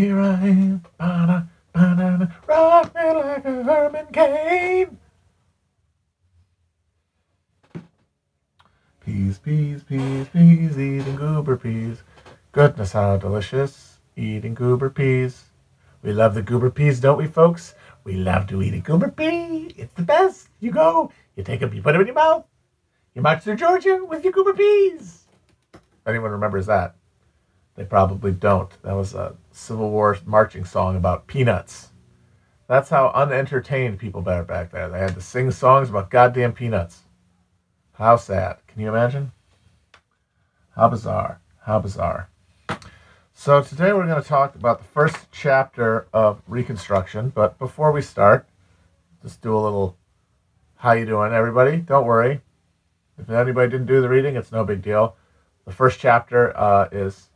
Here I am, ba-da, ba-da, rock me like a Herman Cain. Peas, peas, peas, peas, eating goober peas. Goodness, how delicious, eating goober peas. We love the goober peas, don't we, folks? We love to eat a goober pea. It's the best. You go, you take them, you put them in your mouth. You march through Georgia with your goober peas. Anyone remembers that? They probably don't. That was a Civil War marching song about peanuts. That's how unentertained people were back there. They had to sing songs about goddamn peanuts. How sad. Can you imagine? How bizarre. How bizarre. So today we're going to talk about the first chapter of Reconstruction. But before we start, just do a little how you doing, everybody? Don't worry. If anybody didn't do the reading, it's no big deal. The first chapter uh, is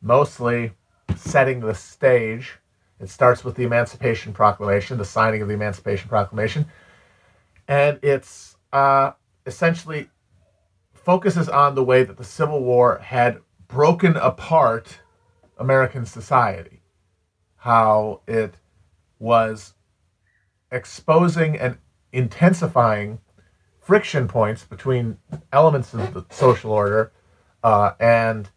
mostly setting the stage. It starts with the Emancipation Proclamation, the signing of the Emancipation Proclamation, and it's uh, essentially focuses on the way that the Civil War had broken apart American society, how it was exposing and intensifying friction points between elements of the social order uh, and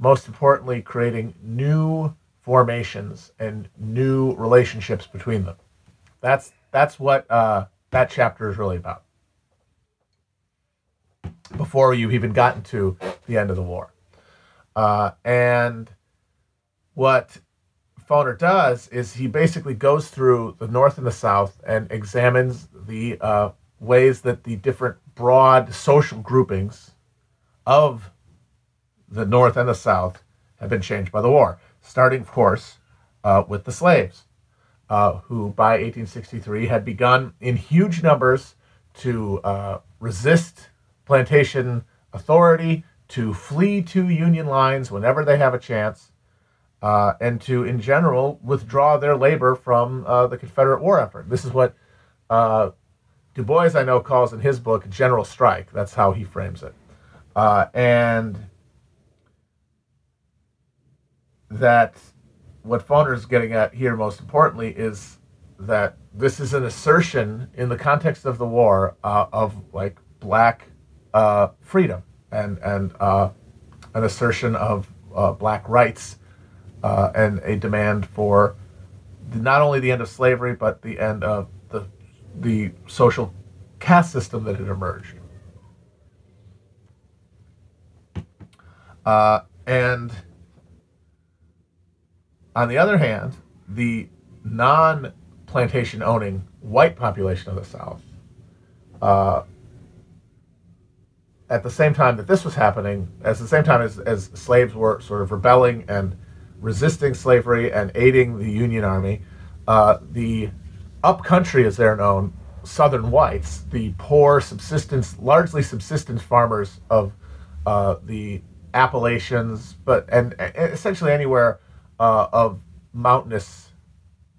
most importantly creating new formations and new relationships between them. That's that's what uh, that chapter is really about. Before you've even gotten to the end of the war. Uh, and what Foner does is he basically goes through the North and the South and examines the uh, ways that the different broad social groupings of the North and the South have been changed by the war, starting, of course, uh, with the slaves, uh, who by 1863 had begun in huge numbers to uh, resist plantation authority, to flee to Union lines whenever they have a chance, uh, and to, in general, withdraw their labor from uh, the Confederate war effort. This is what uh, Du Bois, I know, calls in his book general strike. That's how he frames it. And that what Foner is getting at here, most importantly, is that this is an assertion in the context of the war uh, of like black uh, freedom and and an assertion of black rights uh, and a demand for not only the end of slavery but the end of the the social caste system that had emerged. Uh, and on the other hand, the non plantation owning white population of the South, uh, at the same time that this was happening, at the same time as, as slaves were sort of rebelling and resisting slavery and aiding the Union Army. Uh, the upcountry, as they're known, Southern whites, the poor subsistence, largely subsistence farmers of uh, the Appalachians, but and, and essentially anywhere uh, of mountainous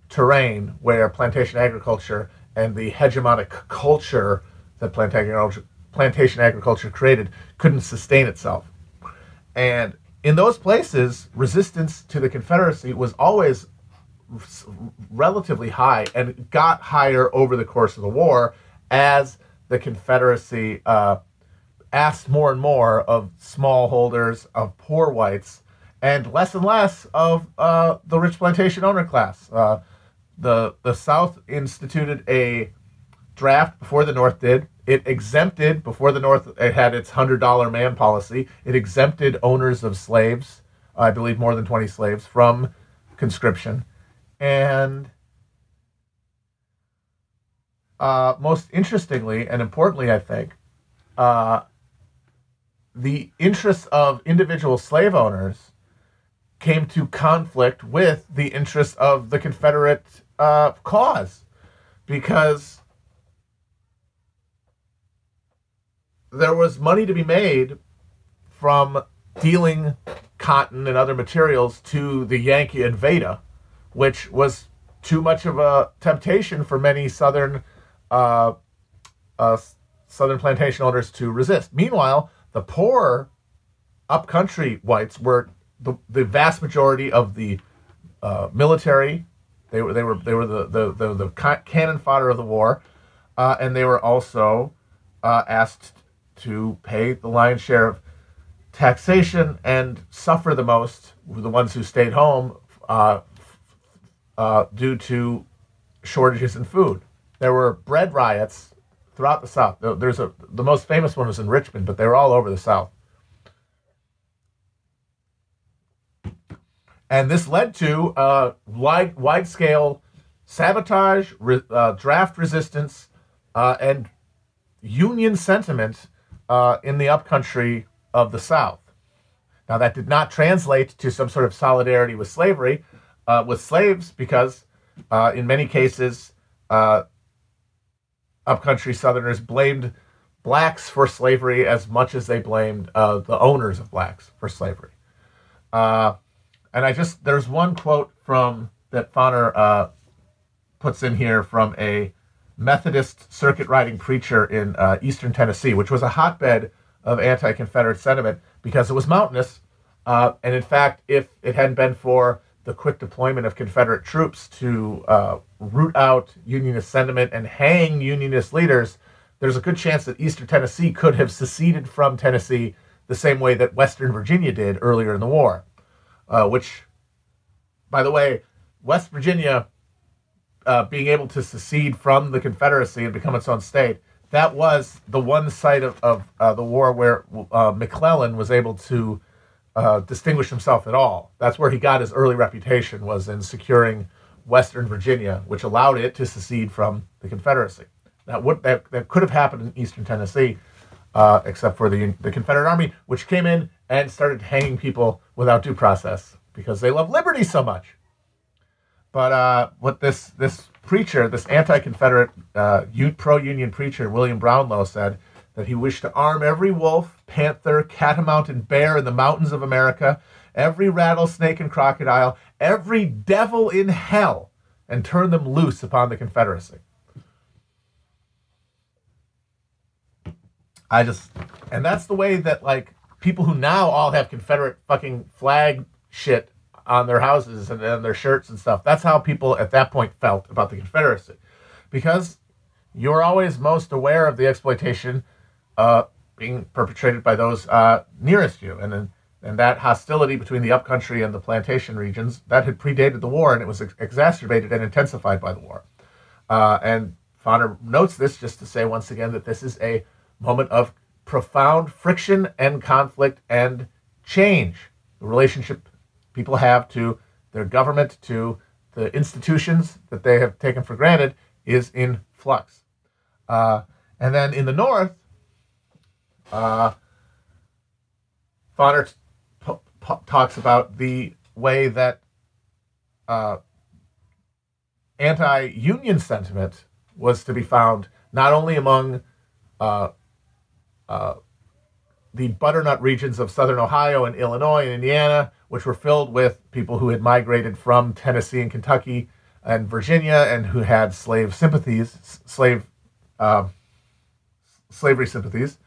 terrain where plantation agriculture and the hegemonic culture that plantation agriculture created couldn't sustain itself. And in those places, resistance to the Confederacy was always relatively high and got higher over the course of the war as the Confederacy uh, asked more and more of smallholders, of poor whites, and less and less of uh, the rich plantation owner class. Uh, the the South instituted a draft before the North did it exempted before the North it had its hundred dollar man policy. It exempted owners of slaves, I believe more than twenty slaves, from conscription, and uh, most interestingly and importantly, I think, uh, the interests of individual slave owners came to conflict with the interests of the Confederate uh, cause because there was money to be made from dealing cotton and other materials to the Yankee invader, which was too much of a temptation for many southern uh, uh, southern plantation owners to resist. Meanwhile, the poor upcountry whites were the, the vast majority of the uh, military. They were they were they were the the the, the cannon fodder of the war, uh, and they were also uh, asked to pay the lion's share of taxation and suffer the most were the ones who stayed home uh, uh, due to shortages in food. There were bread riots throughout the South. There's a the most famous one was in Richmond, but they were all over the South. And this led to uh, wide wide scale sabotage, re, uh, draft resistance, uh, and Union sentiment uh, in the upcountry of the South. Now, that did not translate to some sort of solidarity with slavery, uh, with slaves, because uh, in many cases, upcountry Southerners blamed blacks for slavery as much as they blamed uh, the owners of blacks for slavery. Uh, and I just, there's one quote from that Foner uh, puts in here from a Methodist circuit riding preacher in uh, eastern Tennessee, which was a hotbed of anti Confederate sentiment because it was mountainous. Uh, and in fact, if it hadn't been for the quick deployment of Confederate troops to uh, root out Unionist sentiment and hang Unionist leaders, there's a good chance that Eastern Tennessee could have seceded from Tennessee the same way that Western Virginia did earlier in the war. Uh, which, by the way, West Virginia uh, being able to secede from the Confederacy and become its own state, that was the one site of, of uh, the war where uh, McClellan was able to uh, distinguish himself at all. That's where he got his early reputation was in securing Western Virginia, which allowed it to secede from the Confederacy. That would that, that could have happened in Eastern Tennessee, uh, except for the the Confederate Army, which came in and started hanging people without due process because they love liberty so much. But uh, what this this preacher, this anti-Confederate uh, pro-union preacher, William Brownlow, said that he wished to arm every wolf, panther, catamount, and bear in the mountains of America, every rattlesnake and crocodile, every devil in hell, and turn them loose upon the Confederacy. I just, and that's the way that like people who now all have Confederate fucking flag shit on their houses and, and their shirts and stuff. That's how people at that point felt about the Confederacy, because you're always most aware of the exploitation uh, being perpetrated by those uh, nearest you, and then. and that hostility between the upcountry and the plantation regions that had predated the war, and it was ex- exacerbated and intensified by the war. Uh, and Foner notes this just to say once again that this is a moment of profound friction and conflict and change. The relationship people have to their government, to the institutions that they have taken for granted, is in flux. Uh, and then in the North, uh, talks about the way that uh, anti union sentiment was to be found not only among uh, the butternut regions of southern Ohio and Illinois and Indiana, which were filled with people who had migrated from Tennessee and Kentucky and Virginia and who had slave sympathies, slave uh, slavery sympathies,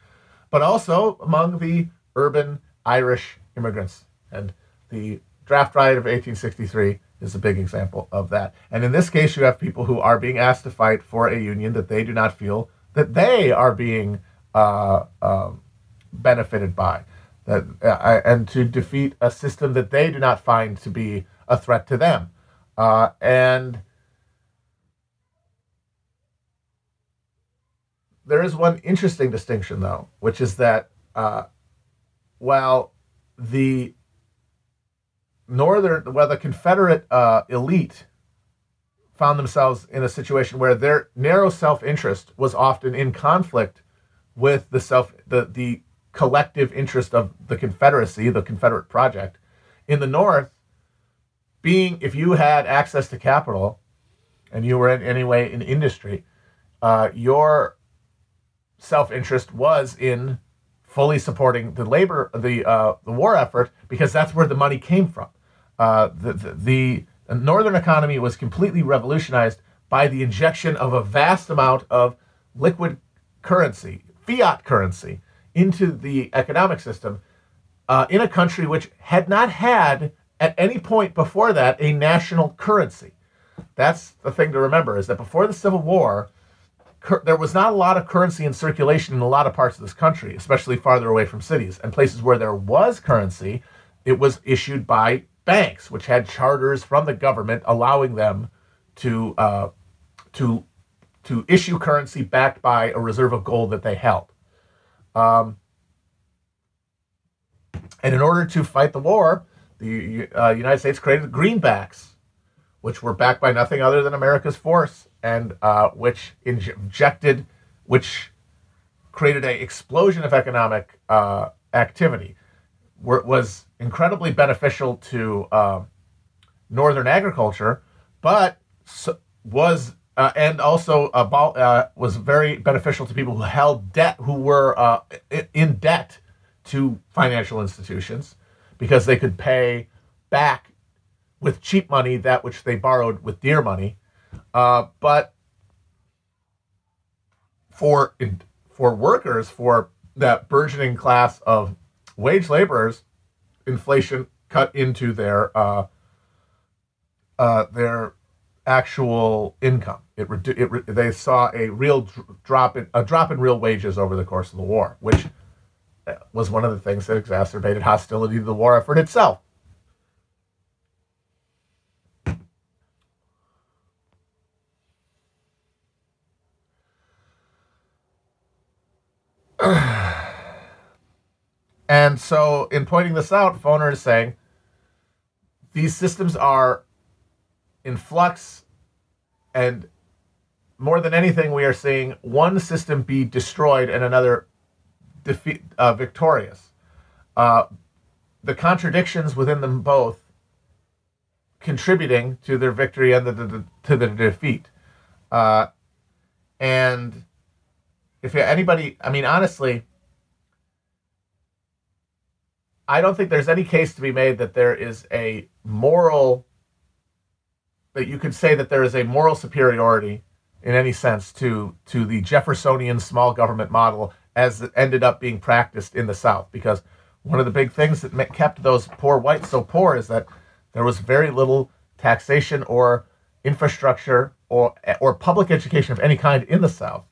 but also among the urban Irish immigrants. And the draft riot of 1863 is a big example of that. And in this case, you have people who are being asked to fight for a union that they do not feel that they are being uh, um, benefited by, that uh, and to defeat a system that they do not find to be a threat to them. Uh, and there is one interesting distinction, though, which is that uh, while the northern, while the Confederate uh, elite found themselves in a situation where their narrow self-interest was often in conflict with the self the the collective interest of the Confederacy, the Confederate project. In the North, being if you had access to capital and you were in any way in industry, uh, your self interest was in fully supporting the labor the uh, the war effort because that's where the money came from. Uh, the, the, the northern economy was completely revolutionized by the injection of a vast amount of liquid currency, fiat currency, into the economic system uh, in a country which had not had at any point before that a national currency. That's the thing to remember is that before the Civil War, cur- there was not a lot of currency in circulation in a lot of parts of this country, especially farther away from cities. And places where there was currency, it was issued by banks, which had charters from the government allowing them to uh, to to issue currency backed by a reserve of gold that they held. Um, and in order to fight the war, the uh, United States created greenbacks, which were backed by nothing other than America's force, and uh, which injected, which created an explosion of economic uh, activity. Where it was incredibly beneficial to uh, northern agriculture, but was uh, and also about uh, was very beneficial to people who held debt, who were uh, in debt to financial institutions, because they could pay back with cheap money that which they borrowed with dear money. Uh, but for for workers, for that burgeoning class of wage laborers, inflation cut into their uh, uh, their actual income. It, it they saw a real dr- drop in a drop in real wages over the course of the war, which uh, was one of the things that exacerbated hostility to the war effort itself. and so, in pointing this out, Foner is saying these systems are in flux, and more than anything, we are seeing one system be destroyed and another defeat uh, victorious. Uh, the contradictions within them both contributing to their victory and the, the, to the defeat. Uh, and if anybody, I mean, honestly, I don't think there's any case to be made that there is a moral that you could say that there is a moral superiority in any sense to to the Jeffersonian small government model as it ended up being practiced in the South. Because one of the big things that kept those poor whites so poor is that there was very little taxation or infrastructure or or public education of any kind in the South,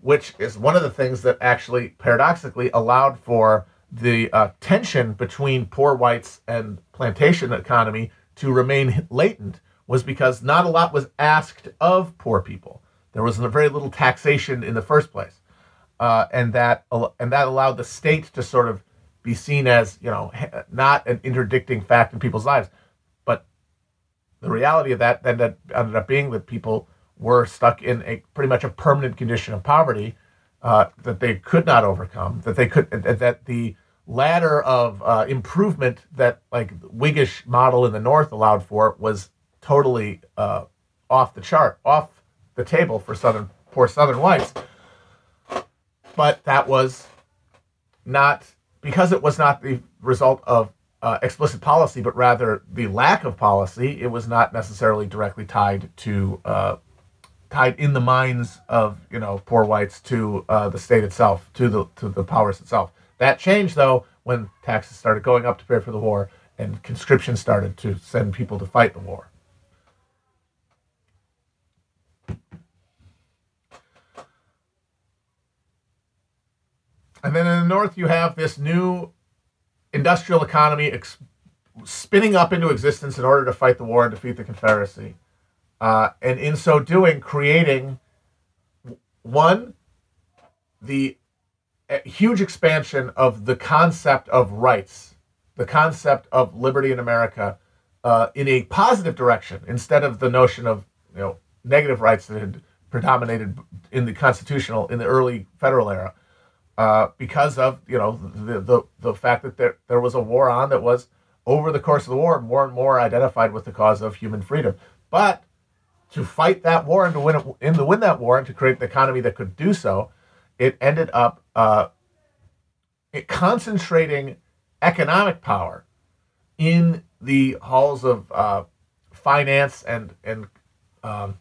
which is one of the things that actually paradoxically allowed for the uh, tension between poor whites and plantation economy to remain latent was because not a lot was asked of poor people. There was very little taxation in the first place, uh, and that and that allowed the state to sort of be seen as you know not an interdicting fact in people's lives. But the reality of that then ended up being that people were stuck in a pretty much a permanent condition of poverty uh, that they could not overcome. That they could that the ladder of uh, improvement that like Whiggish model in the North allowed for was totally uh, off the chart, off the table for Southern poor Southern whites. But that was not because it was not the result of uh, explicit policy, but rather the lack of policy. It was not necessarily directly tied to uh, tied in the minds of you know poor whites to uh, the state itself, to the to the powers itself. That changed though when taxes started going up to pay for the war and conscription started to send people to fight the war. And then in the north, you have this new industrial economy ex- spinning up into existence in order to fight the war and defeat the Confederacy. Uh, and in so doing, creating one, the huge expansion of the concept of rights, the concept of liberty in America, uh, in a positive direction instead of the notion of you know negative rights that had predominated in the constitutional in the early federal era uh, because of you know the, the the fact that there there was a war on that was over the course of the war more and more identified with the cause of human freedom. But to fight that war and to win it, to win that war and to create the economy that could do so, it ended up uh, it concentrating economic power in the halls of uh, finance and and um,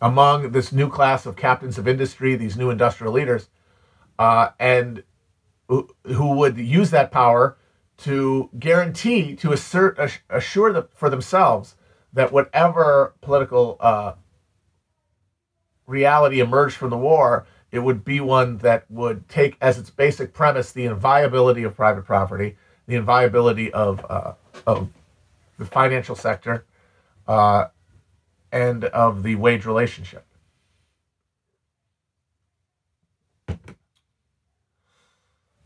among this new class of captains of industry, these new industrial leaders uh, and who, who would use that power to guarantee, to assert, assure the, for themselves that whatever political uh, reality emerged from the war, it would be one that would take as its basic premise the inviolability of private property, the inviolability of, uh, of the financial sector, uh, and of the wage relationship.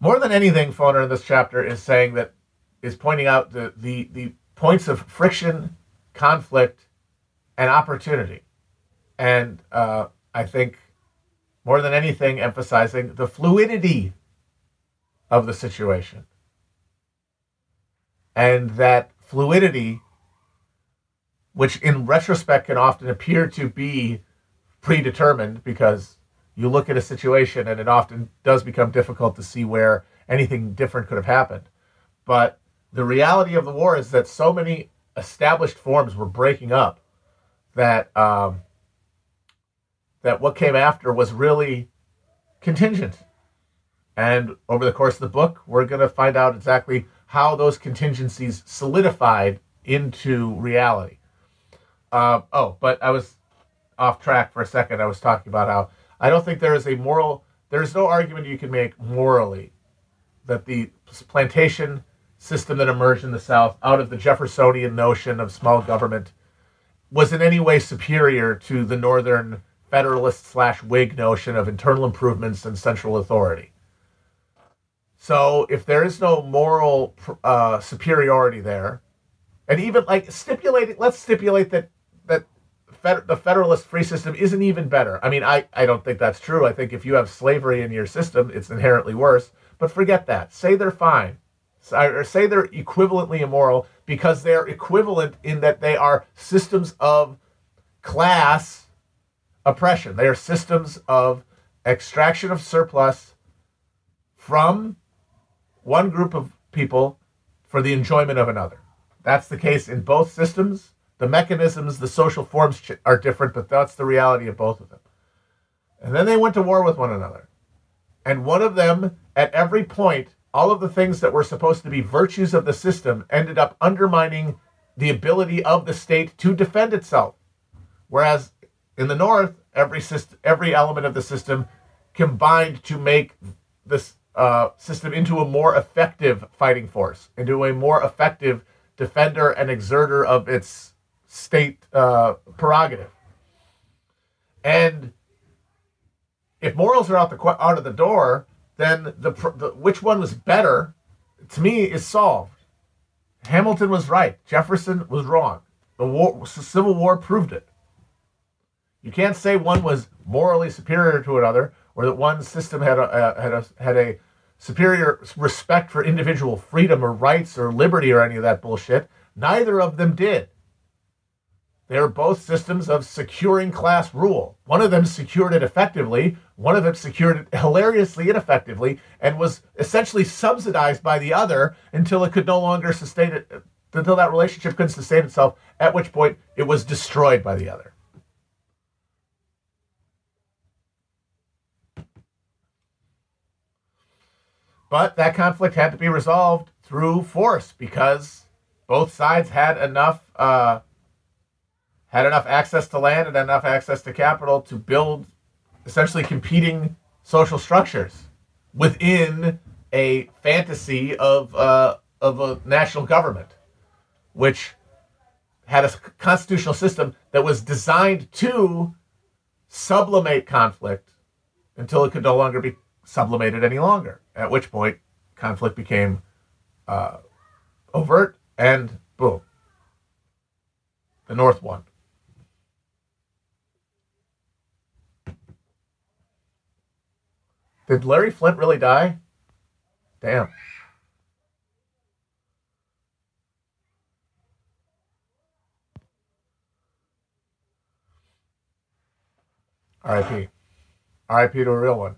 More than anything, Foner in this chapter is saying that is pointing out the, the, the points of friction, conflict, and opportunity. And uh, I think more than anything, emphasizing the fluidity of the situation. And that fluidity, which in retrospect can often appear to be predetermined because you look at a situation and it often does become difficult to see where anything different could have happened. But the reality of the war is that so many established forms were breaking up that um, that what came after was really contingent. And over the course of the book, we're going to find out exactly how those contingencies solidified into reality. Uh, oh, but I was off track for a second. I was talking about how I don't think there is a moral, there's no argument you can make morally that the plantation system that emerged in the South out of the Jeffersonian notion of small government was in any way superior to the Northern Federalist slash Whig notion of internal improvements and central authority. So if there is no moral uh, superiority there, and even like stipulating, let's stipulate that that fed, the Federalist free system isn't even better. I mean, I, I don't think that's true. I think if you have slavery in your system, it's inherently worse. But forget that. Say they're fine, or say they're equivalently immoral because they're equivalent in that they are systems of class oppression. They are systems of extraction of surplus from one group of people for the enjoyment of another. That's the case in both systems. The mechanisms, the social forms are different, but that's the reality of both of them. And then they went to war with one another. And one of them, at every point, all of the things that were supposed to be virtues of the system ended up undermining the ability of the state to defend itself. Whereas in the North, every system, every element of the system combined to make this uh, system into a more effective fighting force, into a more effective defender and exerter of its state uh, prerogative. And if morals are out the out of the door, then the, the which one was better, to me, is solved. Hamilton was right. Jefferson was wrong. The war, the Civil War proved it. You can't say one was morally superior to another, or that one system had a, had a had a superior respect for individual freedom or rights or liberty or any of that bullshit. Neither of them did. They are both systems of securing class rule. One of them secured it effectively, one of them secured it hilariously ineffectively, and was essentially subsidized by the other until it could no longer sustain it, until that relationship couldn't sustain itself, at which point it was destroyed by the other. But that conflict had to be resolved through force because both sides had enough uh, had enough access to land and enough access to capital to build essentially competing social structures within a fantasy of uh, of a national government, which had a constitutional system that was designed to sublimate conflict until it could no longer be sublimated any longer. At which point, conflict became uh, overt, and boom, the North won. Did Larry Flynt really die? Damn. R.I.P. R.I.P. to a real one.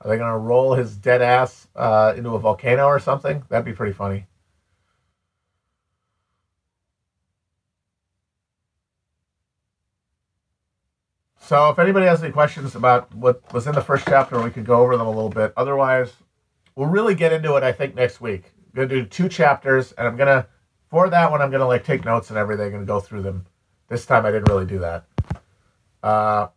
Are they going to roll his dead ass uh, into a volcano or something? That'd be pretty funny. So if anybody has any questions about what was in the first chapter, we could go over them a little bit. Otherwise, we'll really get into it, I think, next week. I'm gonna do two chapters, and I'm gonna for that one I'm gonna like take notes and everything and go through them. This time I didn't really do that. Uh,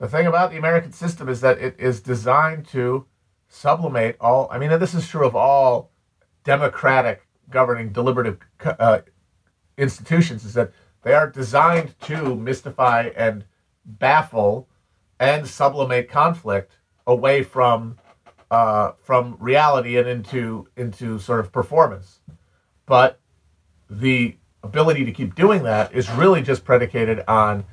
The thing about the American system is that it is designed to sublimate all. I mean, and this is true of all democratic governing deliberative uh, institutions, is that they are designed to mystify and baffle and sublimate conflict away from uh, from reality and into into sort of performance. But the ability to keep doing that is really just predicated on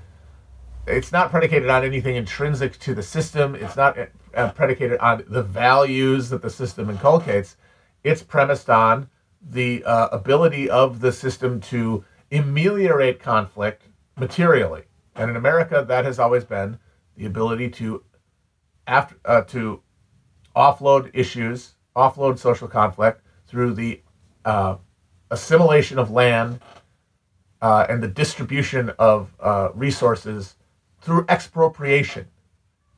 it's not predicated on anything intrinsic to the system. It's not uh, predicated on the values that the system inculcates. It's premised on the uh, ability of the system to ameliorate conflict materially. And in America, that has always been the ability to after uh, to offload issues, offload social conflict through the uh, assimilation of land uh, and the distribution of uh, resources through expropriation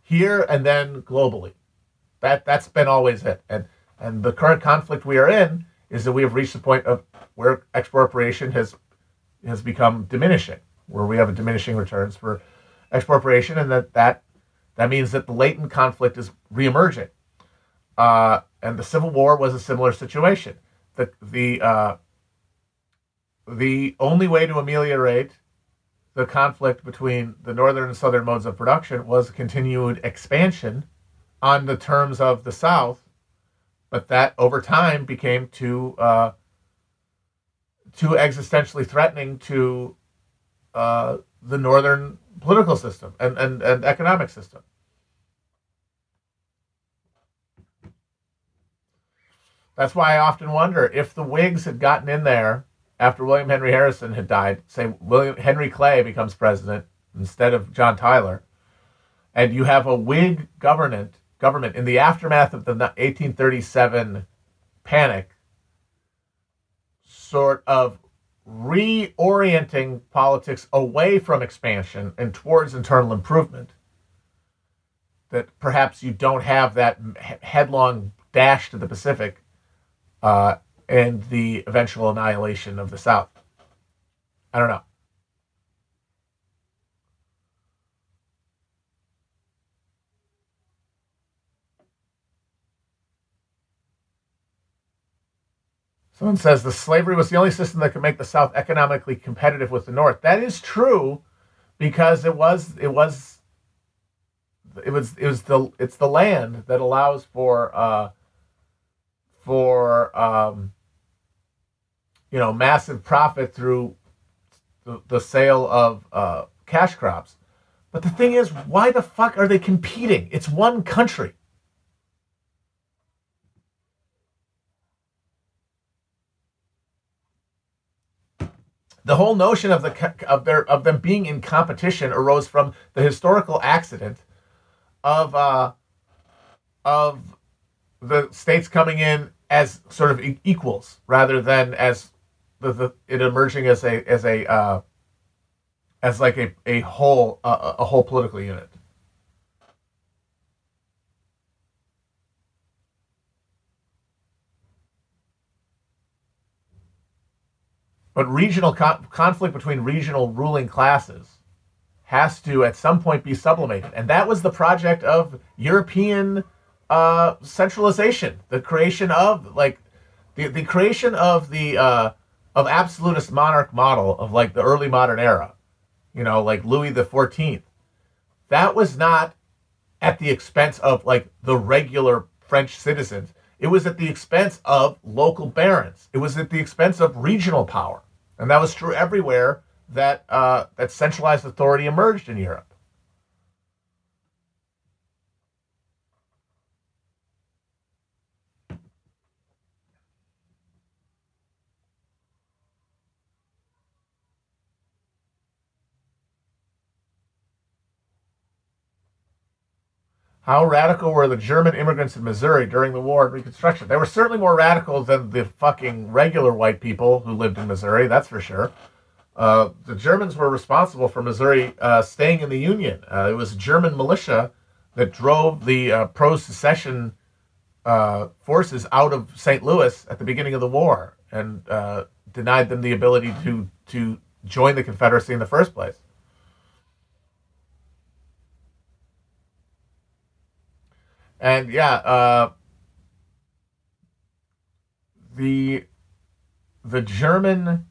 here and then globally. That that's been always it. And and the current conflict we are in is that we have reached the point of where expropriation has has become diminishing, where we have a diminishing returns for expropriation, and that that that means that the latent conflict is reemerging. Uh, and the Civil War was a similar situation. The the uh, the only way to ameliorate the conflict between the northern and southern modes of production was continued expansion on the terms of the South, but that over time became too uh, too existentially threatening to uh, the northern political system and, and, and economic system. That's why I often wonder if the Whigs had gotten in there after William Henry Harrison had died, say William Henry Clay becomes president instead of John Tyler, and you have a Whig government government in the aftermath of the 1837 panic, sort of reorienting politics away from expansion and towards internal improvement. That perhaps you don't have that headlong dash to the Pacific uh, and the eventual annihilation of the South. I don't know. Someone says the slavery was the only system that could make the South economically competitive with the North. That is true, because it was it was it was it was the it's the land that allows for uh, for um, you know, massive profit through the, the sale of uh, cash crops. But the thing is, why the fuck are they competing? It's one country. The whole notion of the of their of them being in competition arose from the historical accident of uh, of the states coming in as sort of equals rather than as the, the it emerging as a as a uh, as like a a whole uh, a whole political unit. But regional con- conflict between regional ruling classes has to at some point be sublimated, and that was the project of European uh, centralization, the creation of like the the creation of the uh, of absolutist monarch model of like the early modern era, you know, like Louis the Fourteenth, that was not at the expense of like the regular French citizens. It was at the expense of local barons. It was at the expense of regional power, and that was true everywhere that uh, that centralized authority emerged in Europe. How radical were the German immigrants in Missouri during the war and Reconstruction? They were certainly more radical than the fucking regular white people who lived in Missouri, that's for sure. Uh, the Germans were responsible for Missouri uh, staying in the Union. Uh, it was German militia that drove the uh, pro secession uh, forces out of St. Louis at the beginning of the war and uh, denied them the ability to, to join the Confederacy in the first place. And yeah, uh, the the German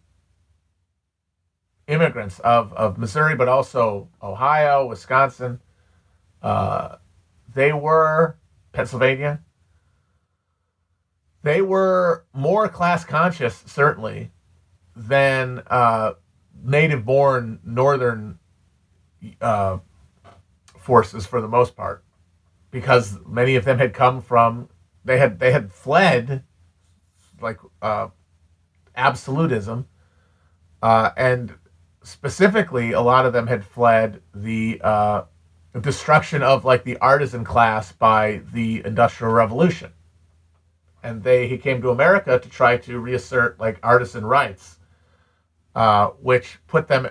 immigrants of, of Missouri, but also Ohio, Wisconsin, uh, they were Pennsylvania. They were more class conscious, certainly, than uh, native born northern uh, forces for the most part because many of them had come from they had they had fled like uh, absolutism, uh, and specifically a lot of them had fled the uh, destruction of like the artisan class by the Industrial Revolution, and they he came to America to try to reassert like artisan rights, uh, which put them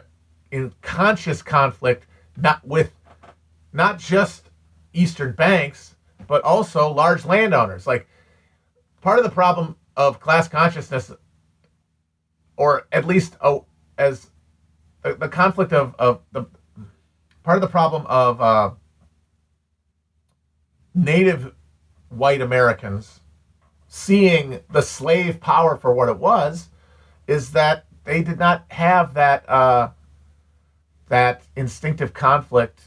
in conscious conflict not with not just eastern banks, but also large landowners. Like part of the problem of class consciousness, or at least as uh, the conflict of, of the part of the problem of uh, native white Americans seeing the slave power for what it was is that they did not have that uh, that instinctive conflict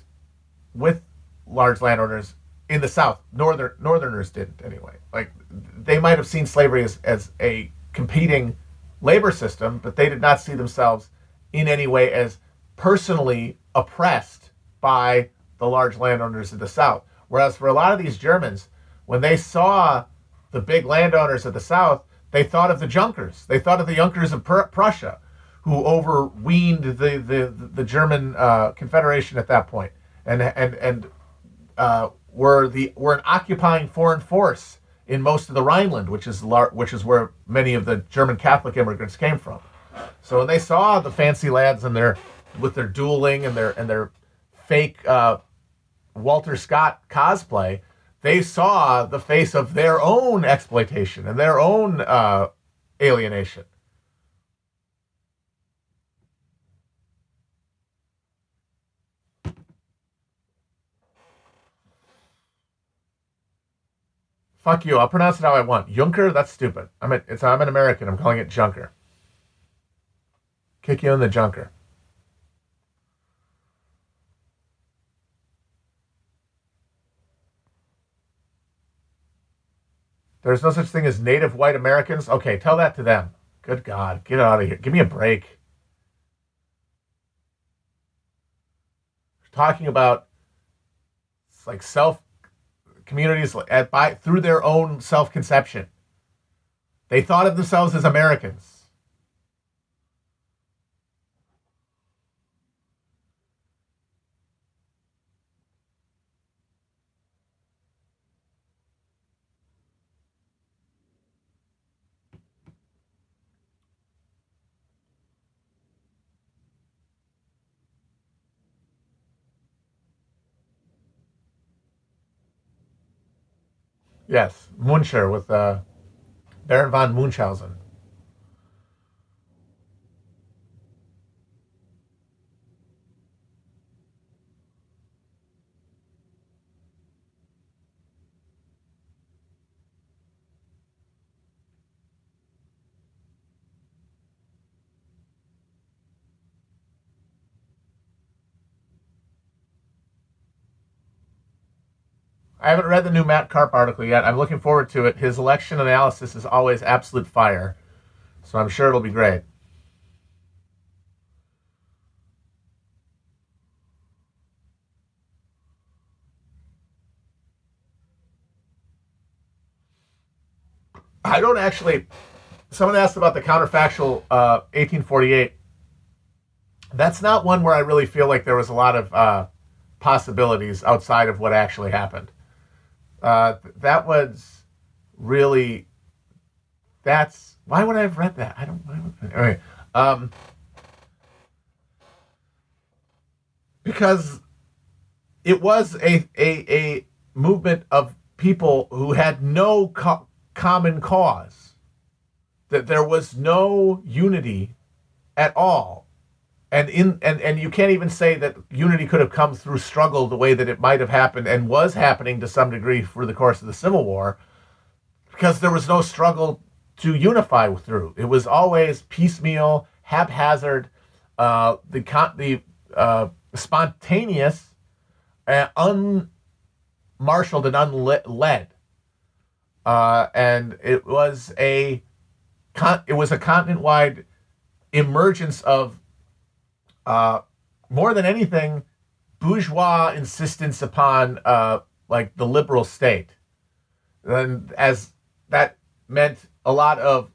with large landowners in the South. Northern Northerners didn't anyway. Like they might have seen slavery as, as a competing labor system, but they did not see themselves in any way as personally oppressed by the large landowners of the South. Whereas for a lot of these Germans, when they saw the big landowners of the South, they thought of the Junkers. They thought of the Junkers of Prussia, who overweened the the, the German uh, Confederation at that point, and and and uh, were the were an occupying foreign force in most of the Rhineland, which is lar- which is where many of the German Catholic immigrants came from. So when they saw the fancy lads and their with their dueling and their and their fake uh, Walter Scott cosplay, they saw the face of their own exploitation and their own uh, alienation. Fuck you. I'll pronounce it how I want. Junker? That's stupid. I'm, a, it's, I'm an American. I'm calling it Junker. Kick you in the Junker. There's no such thing as native white Americans. Okay, tell that to them. Good God. Get out of here. Give me a break. talking about like self communities at, by, through their own self conception. They thought of themselves as Americans. Yes, Muncher with uh, Baron von Munchausen. I haven't read the new Matt Karp article yet. I'm looking forward to it. His election analysis is always absolute fire, so I'm sure it'll be great. I don't actually. Someone asked about the counterfactual uh, 1848. That's not one where I really feel like there was a lot of uh, possibilities outside of what actually happened. Uh, that was really. That's why would I have read that? I don't. Why would, all right. Um, because it was a, a, a movement of people who had no co- common cause, that there was no unity at all. And in and, and you can't even say that unity could have come through struggle the way that it might have happened and was happening to some degree for the course of the Civil War, because there was no struggle to unify through. It was always piecemeal, haphazard, uh, the the uh, spontaneous, uh, unmarshaled, and unled. Uh, and it was a it was a continent wide emergence of uh, more than anything bourgeois insistence upon uh, like the liberal state, and as that meant a lot of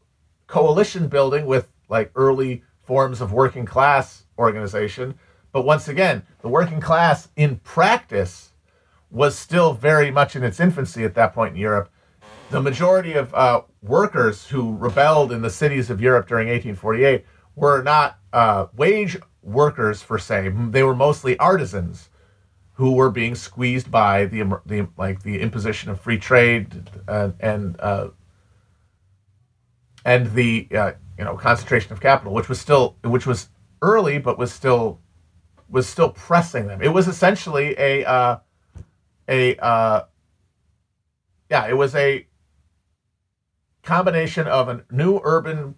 coalition building with like early forms of working class organization. But once again, the working class in practice was still very much in its infancy at that point in Europe. The majority of uh, workers who rebelled in the cities of Europe during 1848 were not uh, wage workers for say They were mostly artisans who were being squeezed by the, the like the imposition of free trade and, and uh, and the uh, you know concentration of capital, which was still which was early, but was still was still pressing them. It was essentially a uh, a uh, yeah, it was a combination of a new urban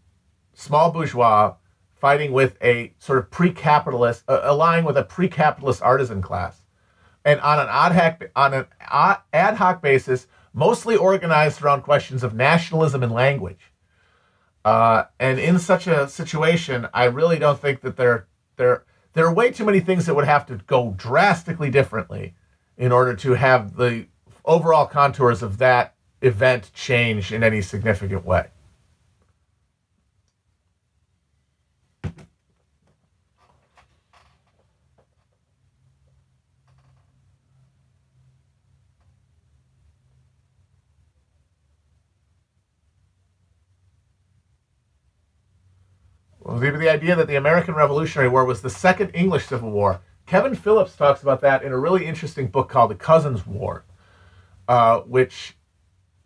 small bourgeois fighting with a sort of pre-capitalist, uh, allying with a pre-capitalist artisan class, and on an ad hoc on an ad hoc basis, mostly organized around questions of nationalism and language. Uh, and in such a situation, I really don't think that there there there are way too many things that would have to go drastically differently in order to have the overall contours of that event change in any significant way. The idea that the American Revolutionary War was the second English Civil War. Kevin Phillips talks about that in a really interesting book called The Cousins War, uh, which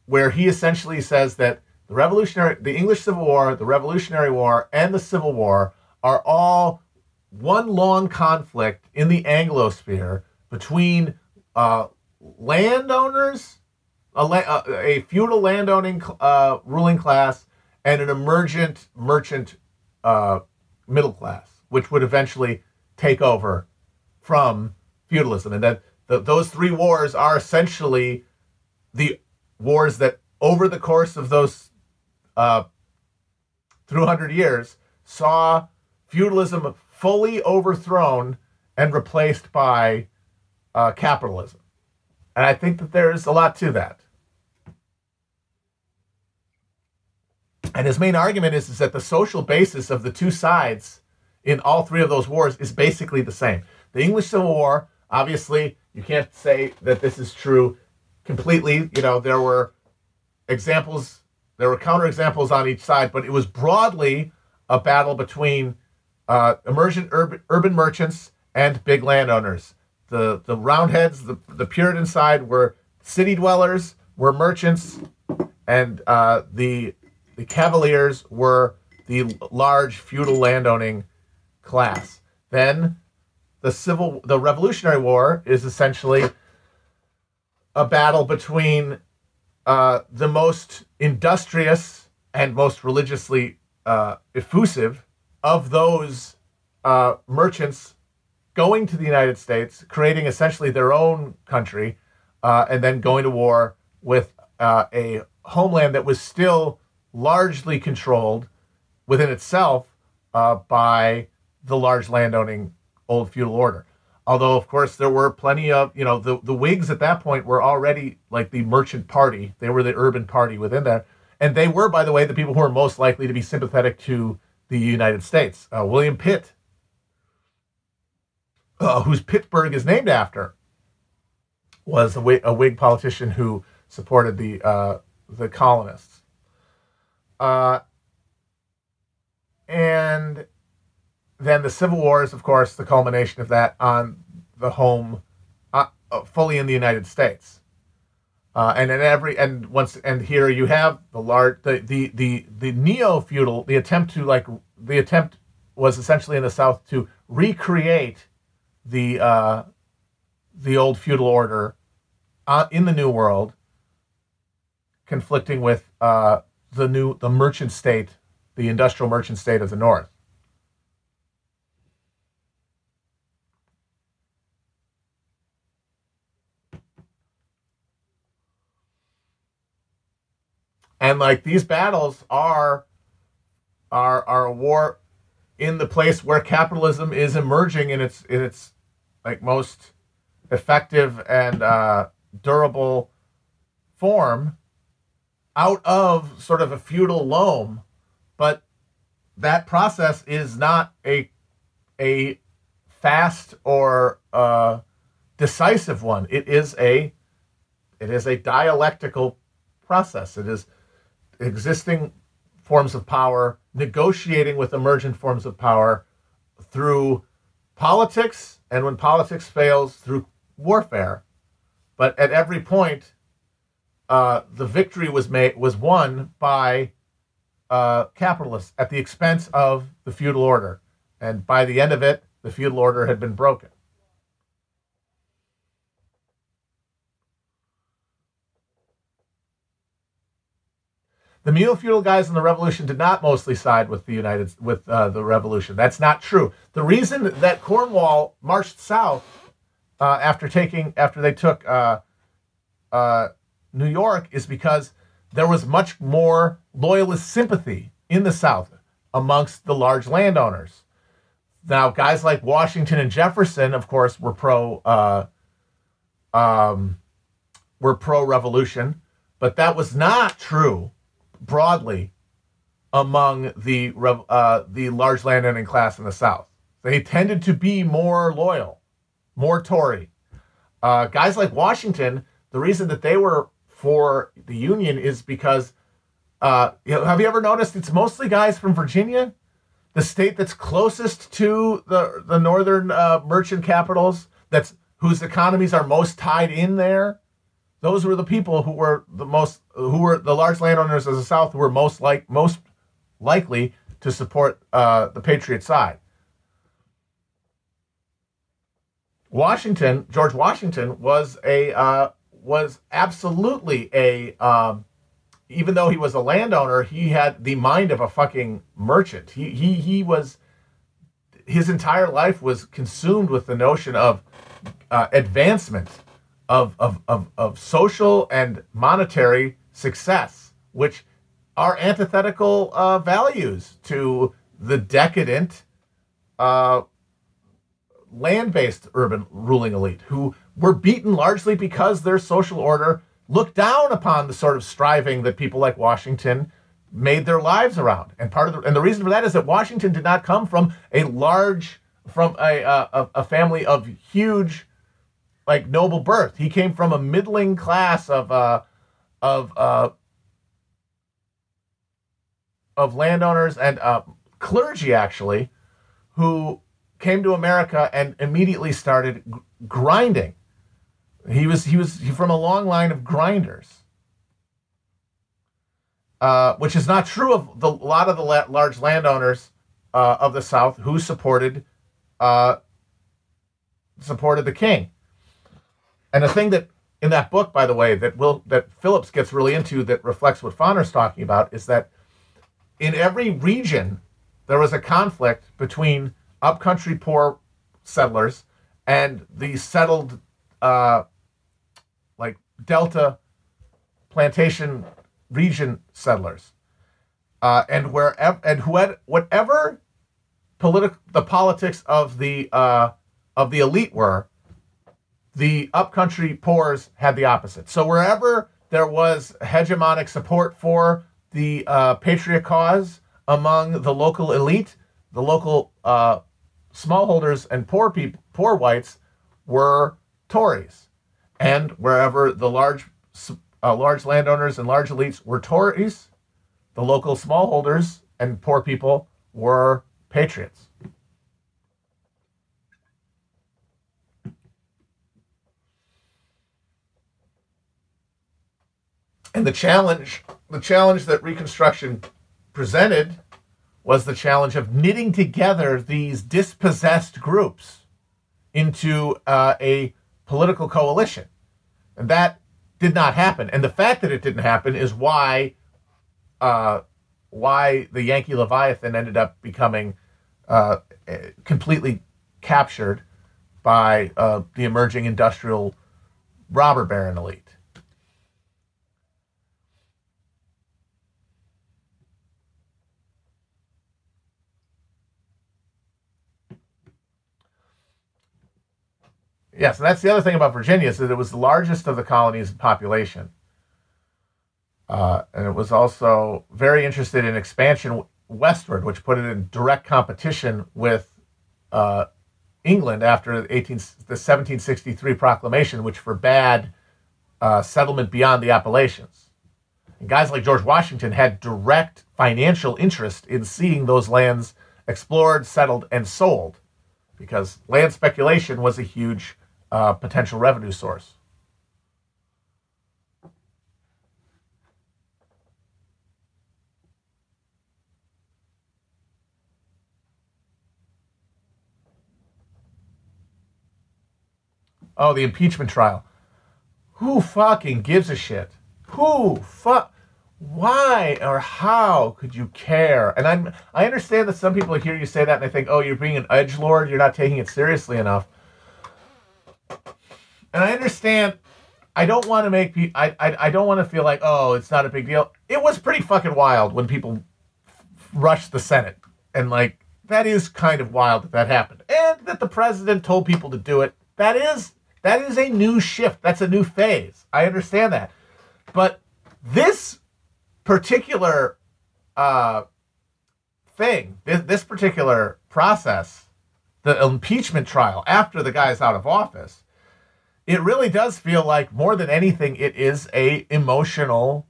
where he essentially says that the Revolutionary, the English Civil War, the Revolutionary War, and the Civil War are all one long conflict in the Anglosphere between uh, landowners, a, uh, a, feudal landowning uh, ruling class, and an emergent merchant uh, middle class, which would eventually take over from feudalism. And that the, those three wars are essentially the wars that, over the course of those uh, 300 years, saw feudalism fully overthrown and replaced by uh, capitalism. And I think that there's a lot to that. And his main argument is, is that the social basis of the two sides in all three of those wars is basically the same. The English Civil War, obviously, you can't say that this is true completely. You know, there were examples, there were counterexamples on each side, but it was broadly a battle between uh, emergent urban, urban merchants and big landowners. The the Roundheads, the, the Puritan side, were city dwellers, were merchants, and uh, the the Cavaliers were the large feudal landowning class. Then the civil the Revolutionary War is essentially a battle between uh, the most industrious and most religiously uh, effusive of those uh, merchants going to the United States, creating essentially their own country, uh, and then going to war with uh, a homeland that was still largely controlled within itself uh, by the large landowning old feudal order. Although, of course, there were plenty of, you know, the, the Whigs at that point were already like the merchant party. They were the urban party within that. And they were, by the way, the people who were most likely to be sympathetic to the United States. Uh, William Pitt, uh, whose Pittsburgh is named after, was a a Whig politician who supported the uh, the colonists. Uh, and then the Civil War is, of course, the culmination of that on the home, uh, uh fully in the United States. Uh, and in every and once and here you have the large the the the, the neo feudal the attempt to like the attempt was essentially in the South to recreate the uh, the old feudal order uh, in the New World, conflicting with uh, the new the merchant state, the industrial merchant state of the North. and like these battles are are are a war in the place where capitalism is emerging in its in its like most effective and uh, durable form out of sort of a feudal loam but that process is not a a fast or uh, decisive one it is a it is a dialectical process it is existing forms of power, negotiating with emergent forms of power through politics, and when politics fails, through warfare. But at every point, uh, the victory was made was won by uh, capitalists at the expense of the feudal order, and by the end of it, the feudal order had been broken. The mule feudal guys in the revolution did not mostly side with the United with uh, the revolution. That's not true. The reason that Cornwallis marched south uh, after taking after they took uh, uh New York is because there was much more loyalist sympathy in the South amongst the large landowners. Now, guys like Washington and Jefferson, of course, were pro uh, um, were pro revolution, but that was not true broadly among the uh, the large landowning class in the South. They tended to be more loyal, more Tory. Uh, guys like Washington, the reason that they were for the Union is because uh, you know, have you ever noticed it's mostly guys from Virginia, the state that's closest to the the northern uh, merchant capitals, that's whose economies are most tied in there those were the people who were the most who were the large landowners of the South who were most like most likely to support uh, the Patriot side. Washington, George Washington, was a uh, was absolutely a um, even though he was a landowner, he had the mind of a fucking merchant. He he he was his entire life was consumed with the notion of uh, advancement of, of, of, of social and monetary success, which are antithetical uh, values to the decadent uh, land based urban ruling elite who were beaten largely because their social order looked down upon the sort of striving that people like Washington made their lives around. And part of the, and the reason for that is that Washington did not come from a large from a, a, a family of huge like noble birth. He came from a middling class of uh, of uh, of landowners and uh, clergy, actually, who came to America and immediately started g- grinding. He was he was from a long line of grinders. Uh, which is not true of the, a lot of the la- large landowners uh, of the South who supported uh, supported the king. And the thing that in that book, by the way, that will that Phillips gets really into that reflects what Foner's talking about is that in every region there was a conflict between upcountry poor settlers and the settled uh, like delta plantation region settlers uh, and wherever and whatever political the politics of the uh, of the elite were the upcountry poors had the opposite. So wherever there was hegemonic support for the uh, patriot cause among the local elite, the local uh, smallholders and poor people, poor whites were Tories, and wherever the large uh, large landowners and large elites were Tories. The local smallholders and poor people were patriots. And the challenge, the challenge that Reconstruction presented was the challenge of knitting together these dispossessed groups into uh, a political coalition. And that did not happen. And the fact that it didn't happen is why uh, why the Yankee Leviathan ended up becoming uh, completely captured by uh, the emerging industrial robber baron elite. Yes, and that's the other thing about Virginia is that it was the largest of the colonies in population. Uh, and it was also very interested in expansion westward, which put it in direct competition with uh, England after 18, the 1763 proclamation, which forbade uh, settlement beyond the Appalachians. And guys like George Washington had direct financial interest in seeing those lands explored, settled, and sold because land speculation was a huge uh, potential revenue source. Oh, the impeachment trial. Who fucking gives a shit? Who fuck? Why or how could you care? And I'm I understand that some people hear you say that and they think, oh, you're being an edge lord. You're not taking it seriously enough and I understand. I don't want to make people. I, I I don't want to feel like oh it's not a big deal. It was pretty fucking wild when people rushed the Senate and like that is kind of wild that that happened and that the president told people to do it. That is that is a new shift. That's a new phase. I understand that, but this particular uh, thing, this, this particular process, the impeachment trial after the guy's out of office it really does feel like more than anything, it is a emotional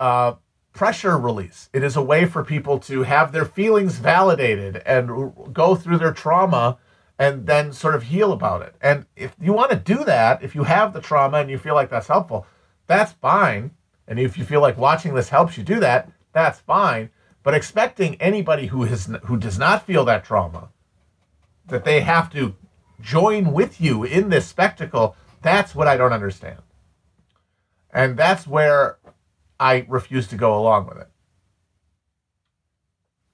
uh, pressure release. It is a way for people to have their feelings validated and go through their trauma and then sort of heal about it. And if you want to do that, if you have the trauma and you feel like that's helpful, that's fine. And if you feel like watching this helps you do that, that's fine. But expecting anybody who has who does not feel that trauma that they have to join with you in this spectacle, that's what I don't understand. And that's where I refuse to go along with it.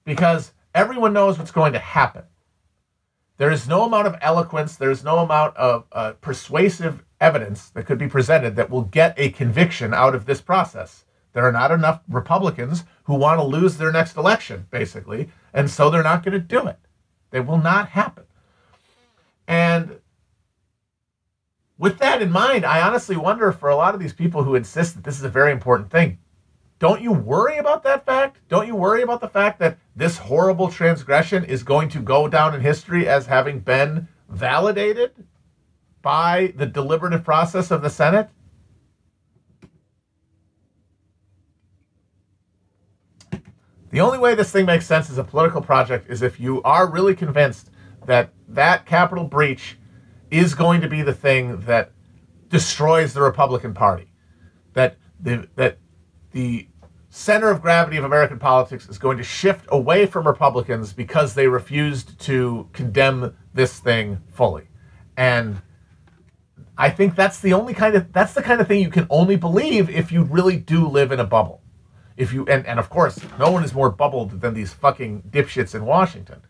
Because everyone knows what's going to happen. There is no amount of eloquence, there's no amount of uh, persuasive evidence that could be presented that will get a conviction out of this process. There are not enough Republicans who want to lose their next election, basically, and so they're not going to do it. They will not happen. And with that in mind, I honestly wonder for a lot of these people who insist that this is a very important thing, don't you worry about that fact? Don't you worry about the fact that this horrible transgression is going to go down in history as having been validated by the deliberative process of the Senate? The only way this thing makes sense as a political project is if you are really convinced that that Capitol breach is going to be the thing that destroys the Republican Party. That the that the center of gravity of American politics is going to shift away from Republicans because they refused to condemn this thing fully. And I think that's the only kind of that's the kind of thing you can only believe if you really do live in a bubble. If you and, and of course, no one is more bubbled than these fucking dipshits in Washington.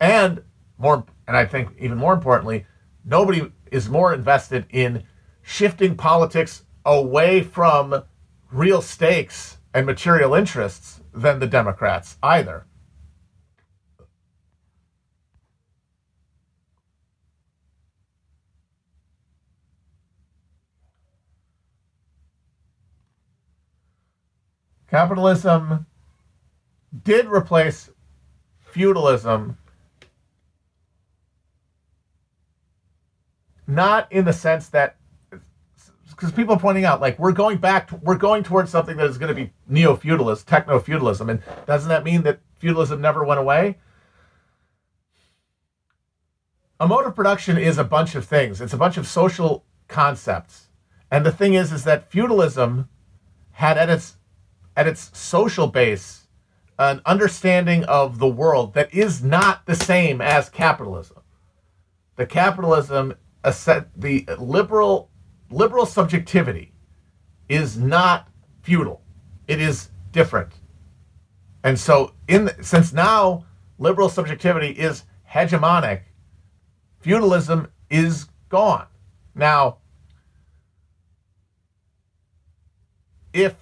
And more and I think even more importantly, nobody is more invested in shifting politics away from real stakes and material interests than the Democrats either. Capitalism did replace feudalism not in the sense that because people are pointing out like we're going back, to, we're going towards something that is going to be neo feudalist, techno feudalism, and doesn't that mean that feudalism never went away? A mode of production is a bunch of things. It's a bunch of social concepts, and the thing is, is that feudalism had at its at its social base an understanding of the world that is not the same as capitalism. The capitalism, the liberal liberal subjectivity is not feudal. It is different. And so in since now liberal subjectivity is hegemonic, feudalism is gone. Now if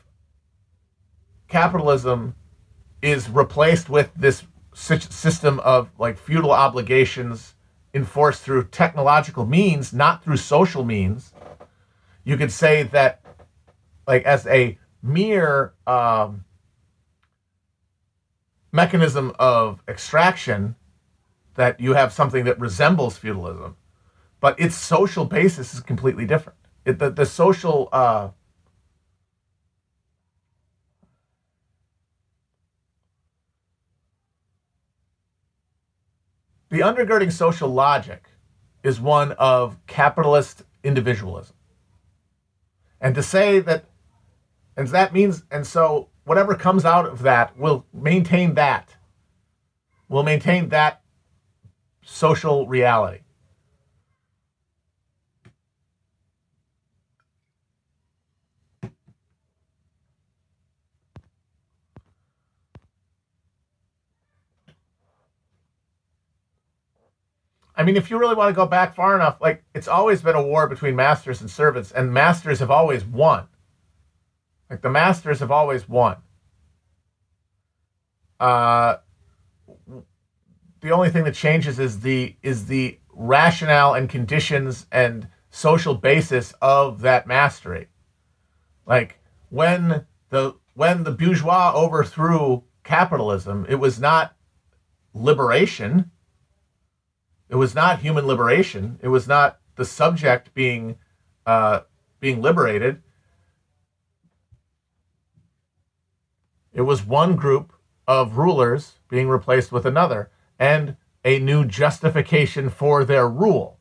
capitalism is replaced with this system of like feudal obligations enforced through technological means, not through social means, you could say that, like, as a mere um, mechanism of extraction, that you have something that resembles feudalism, but its social basis is completely different. It, the, the social uh, the undergirding social logic is one of capitalist individualism. And to say that, and that means, and so whatever comes out of that will maintain that, will maintain that social reality. I mean, if you really want to go back far enough, like it's always been a war between masters and servants, and masters have always won. Like the masters have always won. Uh, the only thing that changes is the is the rationale and conditions and social basis of that mastery. Like when the when the bourgeois overthrew capitalism, it was not liberation it was not human liberation. It was not the subject being uh, being liberated. It was one group of rulers being replaced with another, and a new justification for their rule.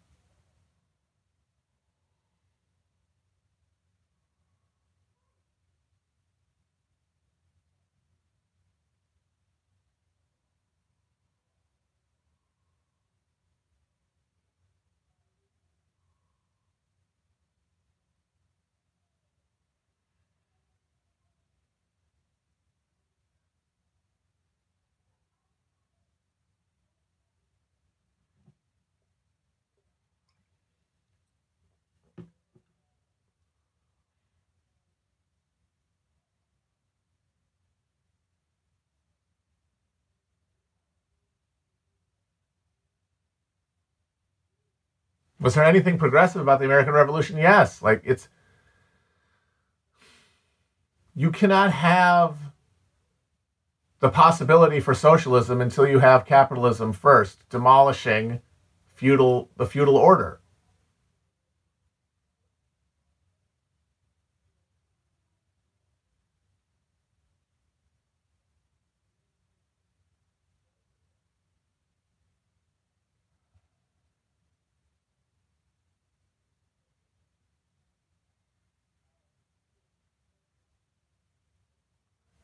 Was there anything progressive about the American Revolution? Yes. Like it's you cannot have the possibility for socialism until you have capitalism first, demolishing feudal the feudal order.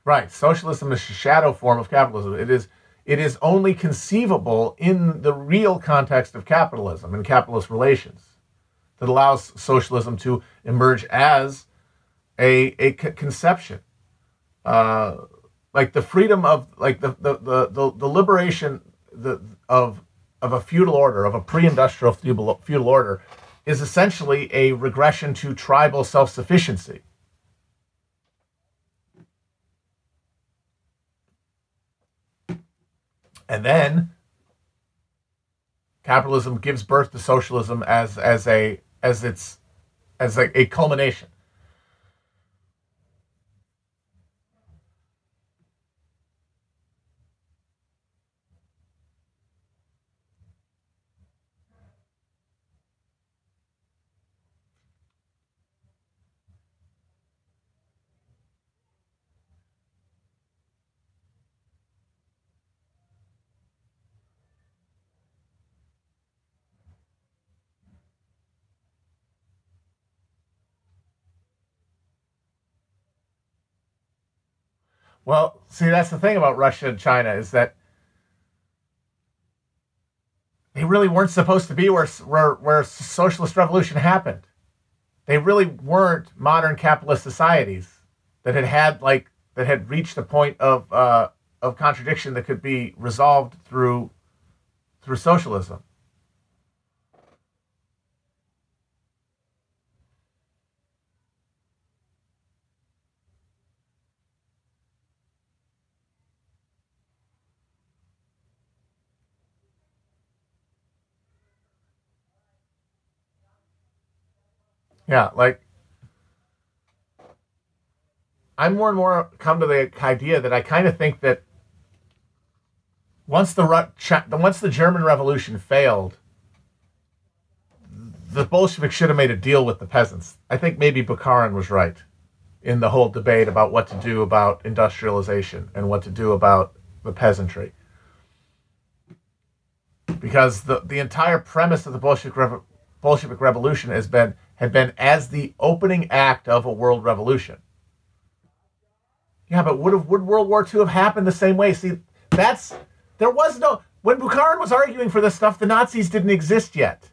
Right. Socialism is a shadow form of capitalism. It is it is only conceivable in the real context of capitalism and capitalist relations that allows socialism to emerge as a, a conception. Uh, like the freedom of like the the, the, the, the liberation the, of of a feudal order, of a pre-industrial feudal, feudal order, is essentially a regression to tribal self-sufficiency. And then capitalism gives birth to socialism as as a as its as a, a culmination. Well, see, that's the thing about Russia and China is that they really weren't supposed to be where where where socialist revolution happened. They really weren't modern capitalist societies that had had like that had reached a point of uh, of contradiction that could be resolved through through socialism. Yeah, like I'm more and more come to the idea that I kind of think that once the once the German Revolution failed, the Bolsheviks should have made a deal with the peasants. I think maybe Bukharin was right in the whole debate about what to do about industrialization and what to do about the peasantry. Because the, the entire premise of the Bolshevik, Bolshevik Revolution has been had been as the opening act of a world revolution. Yeah, but would have would World War II have happened the same way? See, that's there was no when Bukharin was arguing for this stuff, the Nazis didn't exist yet.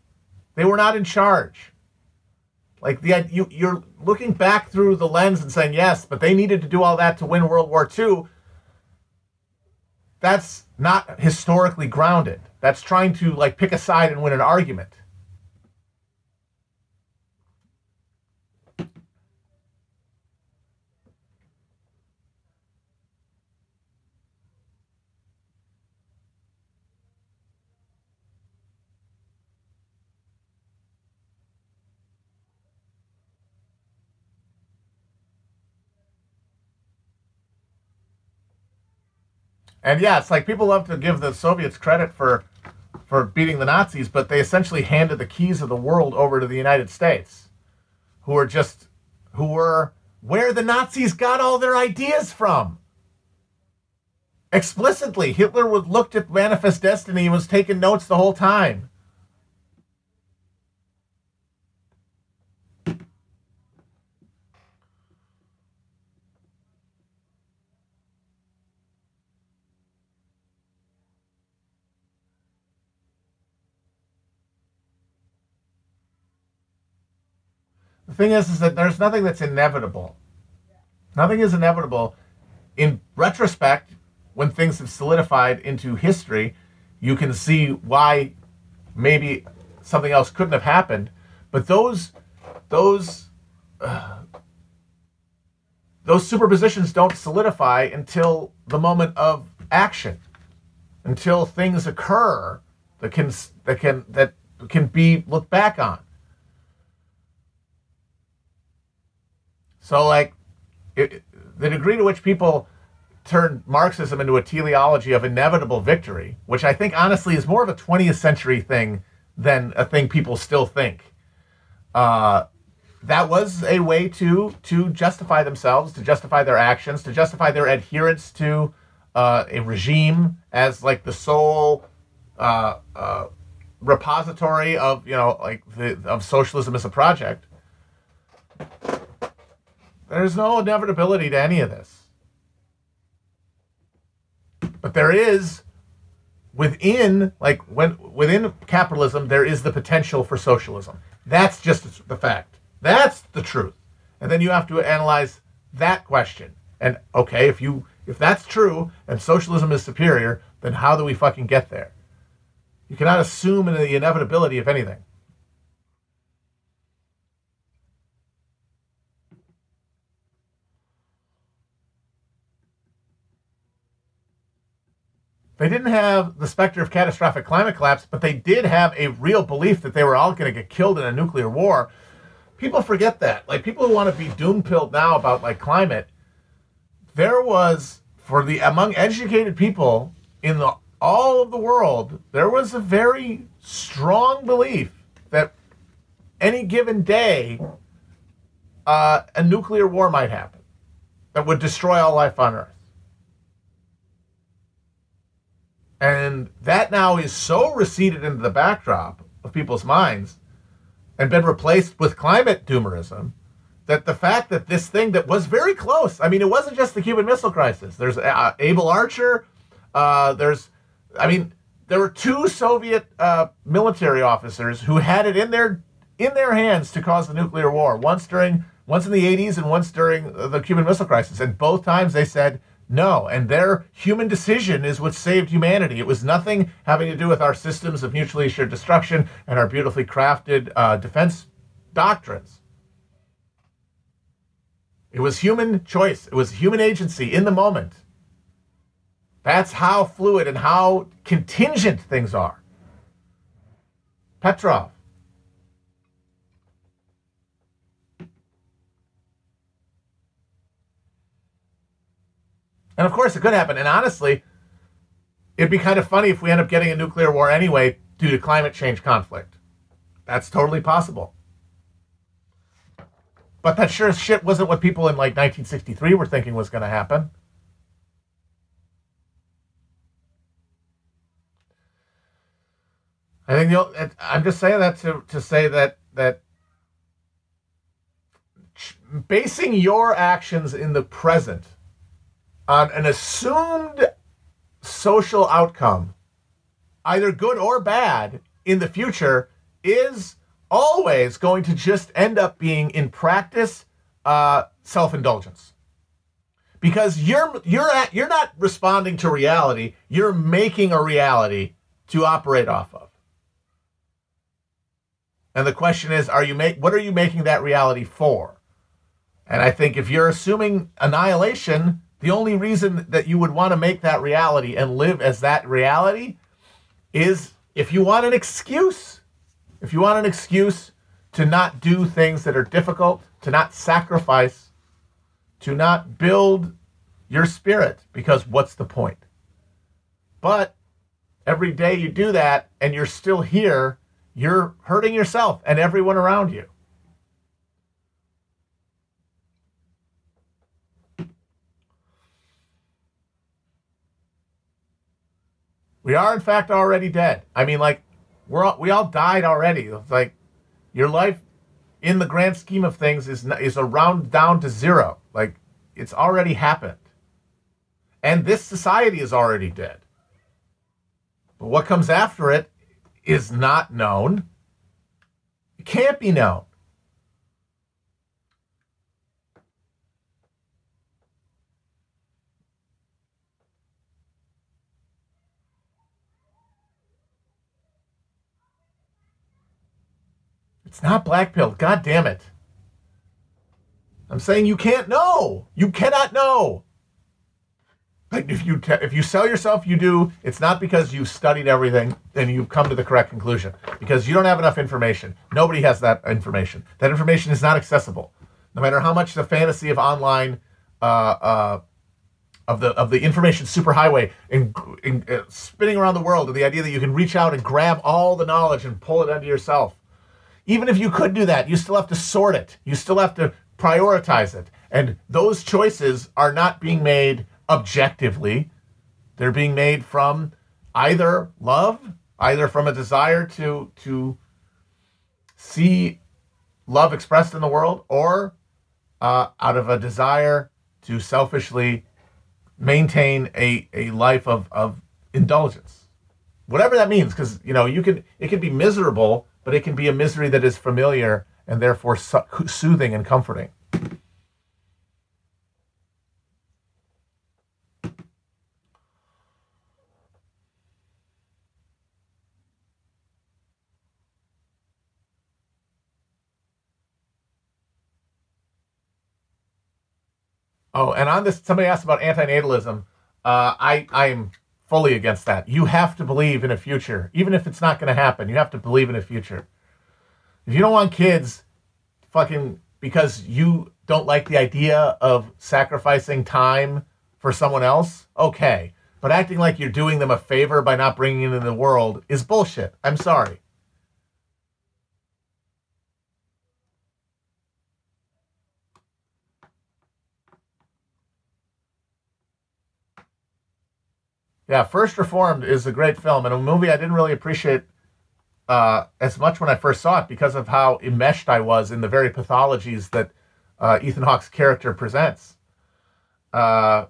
They were not in charge. Like the you you're looking back through the lens and saying yes, but they needed to do all that to win World War II. That's not historically grounded. That's trying to like pick a side and win an argument. And yeah, it's like people love to give the Soviets credit for for beating the Nazis, but they essentially handed the keys of the world over to the United States, who were just who were where the Nazis got all their ideas from. Explicitly, Hitler would looked at Manifest Destiny and was taking notes the whole time. Thing is, is that there's nothing that's inevitable. Nothing is inevitable. In retrospect, when things have solidified into history, you can see why maybe something else couldn't have happened. But those those uh, those superpositions don't solidify until the moment of action, until things occur that can that can that can be looked back on. So, like, it, the degree to which people turn Marxism into a teleology of inevitable victory, which I think honestly is more of a 20th century thing than a thing people still think. Uh, that was a way to to justify themselves, to justify their actions, to justify their adherence to uh, a regime as like the sole uh, uh repository of you know like the, of socialism as a project. There's no inevitability to any of this. But there is within like when within capitalism there is the potential for socialism. That's just the fact. That's the truth. And then you have to analyze that question. And okay, if you if that's true and socialism is superior, then how do we fucking get there? You cannot assume the inevitability of anything. They didn't have the specter of catastrophic climate collapse, but they did have a real belief that they were all going to get killed in a nuclear war. People forget that. Like people who want to be doom pilled now about like climate, there was for the among educated people in the all of the world, there was a very strong belief that any given day uh, a nuclear war might happen that would destroy all life on Earth. And that now is so receded into the backdrop of people's minds and been replaced with climate doomerism that the fact that this thing that was very close, I mean, it wasn't just the Cuban Missile Crisis. There's uh, Able Archer. Uh, there's, I mean, there were two Soviet uh, military officers who had it in their in their hands to cause the nuclear war. Once during once in the 80s and once during the Cuban Missile Crisis, and both times they said no. And their human decision is what saved humanity. It was nothing having to do with our systems of mutually assured destruction and our beautifully crafted uh, defense doctrines. It was human choice. It was human agency in the moment. That's how fluid and how contingent things are. Petrov. And of course, it could happen. And honestly, it'd be kind of funny if we end up getting a nuclear war anyway due to climate change conflict. That's totally possible. But that sure as shit wasn't what people in like 1963 were thinking was going to happen. I think you'll, I'm just saying that to, to say that that basing your actions in the present on an assumed social outcome, either good or bad, in the future is always going to just end up being, in practice, uh, self-indulgence. Because you're you're at, you're not responding to reality; you're making a reality to operate off of. And the question is, are you make what are you making that reality for? And I think if you're assuming annihilation, the only reason that you would want to make that reality and live as that reality is if you want an excuse. If you want an excuse to not do things that are difficult, to not sacrifice, to not build your spirit, because what's the point? But every day you do that and you're still here, you're hurting yourself and everyone around you. We are, in fact, already dead. I mean, like, we're all, we all died already. Like your life, in the grand scheme of things, is is around down to zero. Like, it's already happened, and this society is already dead. But what comes after it is not known. It can't be known. It's not black pill. God damn it. I'm saying you can't know. You cannot know. Like if you te- if you sell yourself, you do. It's not because you've studied everything and you've come to the correct conclusion. Because you don't have enough information. Nobody has that information. That information is not accessible. No matter how much the fantasy of online, uh, uh, of the of the information superhighway and, and uh, spinning around the world, and the idea that you can reach out and grab all the knowledge and pull it onto yourself even if you could do that, you still have to sort it. You still have to prioritize it. And those choices are not being made objectively. They're being made from either love, either from a desire to to see love expressed in the world, or uh, out of a desire to selfishly maintain a, a life of, of indulgence. Whatever that means, because you know, you can it can be miserable but it can be a misery that is familiar and therefore soothing and comforting. Oh, and on this, somebody asked about antinatalism. Uh, I I am fully against that. You have to believe in a future, even if it's not going to happen. You have to believe in a future. If you don't want kids, fucking because you don't like the idea of sacrificing time for someone else, okay. But acting like you're doing them a favor by not bringing it into the world is bullshit. I'm sorry. Yeah, First Reformed is a great film and a movie I didn't really appreciate uh, as much when I first saw it because of how enmeshed I was in the very pathologies that uh, Ethan Hawke's character presents. Uh,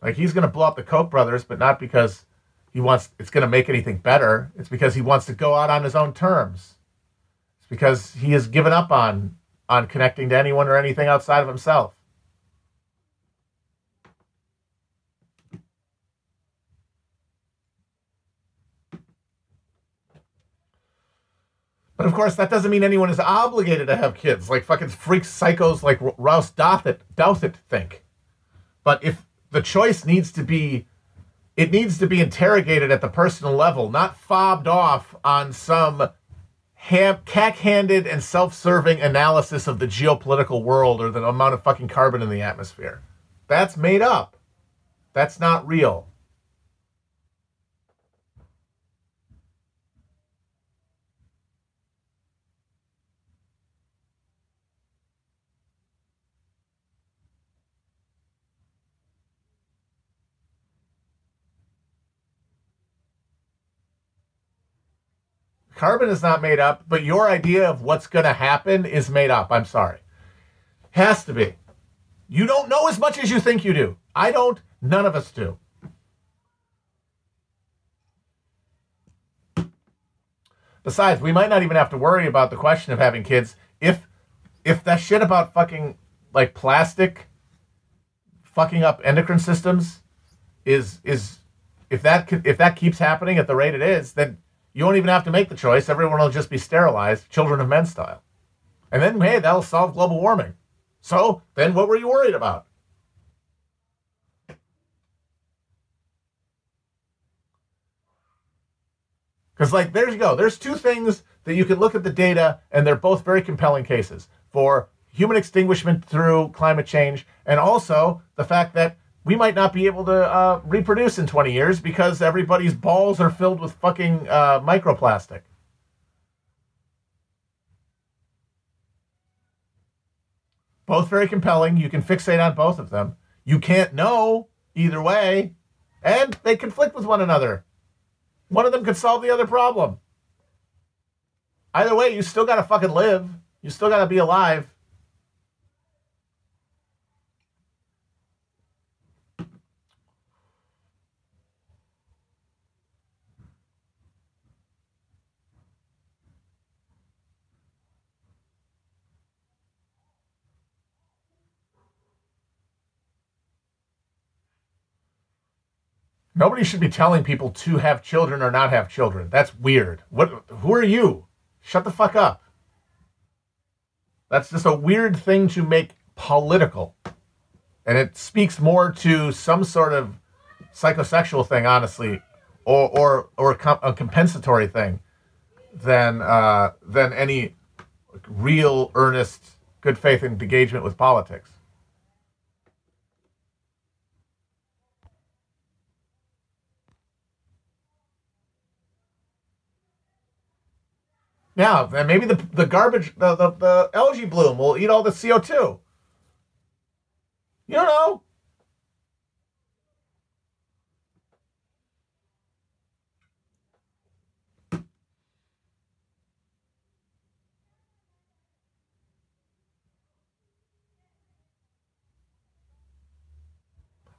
like he's going to blow up the Koch brothers, but not because he wants it's going to make anything better. It's because he wants to go out on his own terms. It's because he has given up on on connecting to anyone or anything outside of himself. But of course, that doesn't mean anyone is obligated to have kids, like fucking freaks, psychos like Ross Douthat think. But if the choice needs to be, it needs to be interrogated at the personal level, not fobbed off on some ham, cack-handed and self-serving analysis of the geopolitical world or the amount of fucking carbon in the atmosphere. That's made up. That's not real. Carbon is not made up, but your idea of what's going to happen is made up. I'm sorry. Has to be. You don't know as much as you think you do. I don't. None of us do. Besides, we might not even have to worry about the question of having kids if if that shit about fucking like plastic fucking up endocrine systems is is if that if that keeps happening at the rate it is, then you won't even have to make the choice. Everyone will just be sterilized, children of men style. And then, hey, that'll solve global warming. So then what were you worried about? Because, like, there you go. There's two things that you can look at the data, and they're both very compelling cases for human extinguishment through climate change, and also the fact that we might not be able to uh, reproduce in 20 years because everybody's balls are filled with fucking uh, microplastic. Both very compelling. You can fixate on both of them. You can't know either way, and they conflict with one another. One of them could solve the other problem. Either way, you still got to fucking live. You still got to be alive. Nobody should be telling people to have children or not have children. That's weird. What who are you? Shut the fuck up. That's just a weird thing to make political. And it speaks more to some sort of psychosexual thing, honestly, or or or a compensatory thing than uh, than any real, earnest, good faith engagement with politics. And maybe the the garbage, the, the, the algae bloom will eat all the CO two. You don't know.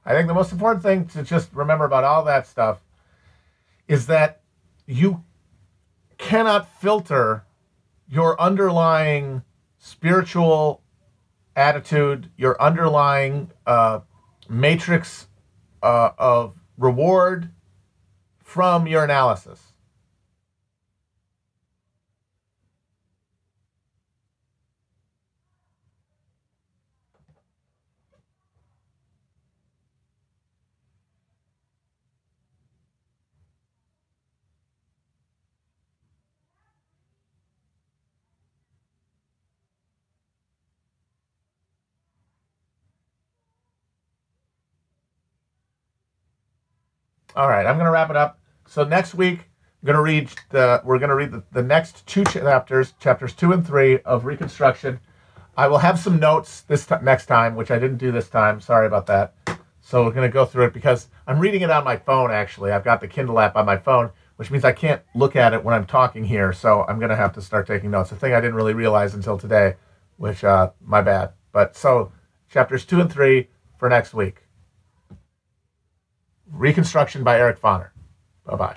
I think the most important thing to just remember about all that stuff is that you cannot filter your underlying spiritual attitude, your underlying uh, matrix uh, of reward from your analysis. All right, I'm going to wrap it up. So next week, I'm going to read the we're going to read the, the next two chapters, chapters two and three of Reconstruction. I will have some notes this t- next time, which I didn't do this time. Sorry about that. So we're going to go through it because I'm reading it on my phone. Actually, I've got the Kindle app on my phone, which means I can't look at it when I'm talking here. So I'm going to have to start taking notes. A thing I didn't really realize until today, which uh, my bad. But so chapters two and three for next week. Reconstruction by Eric Foner. Bye bye.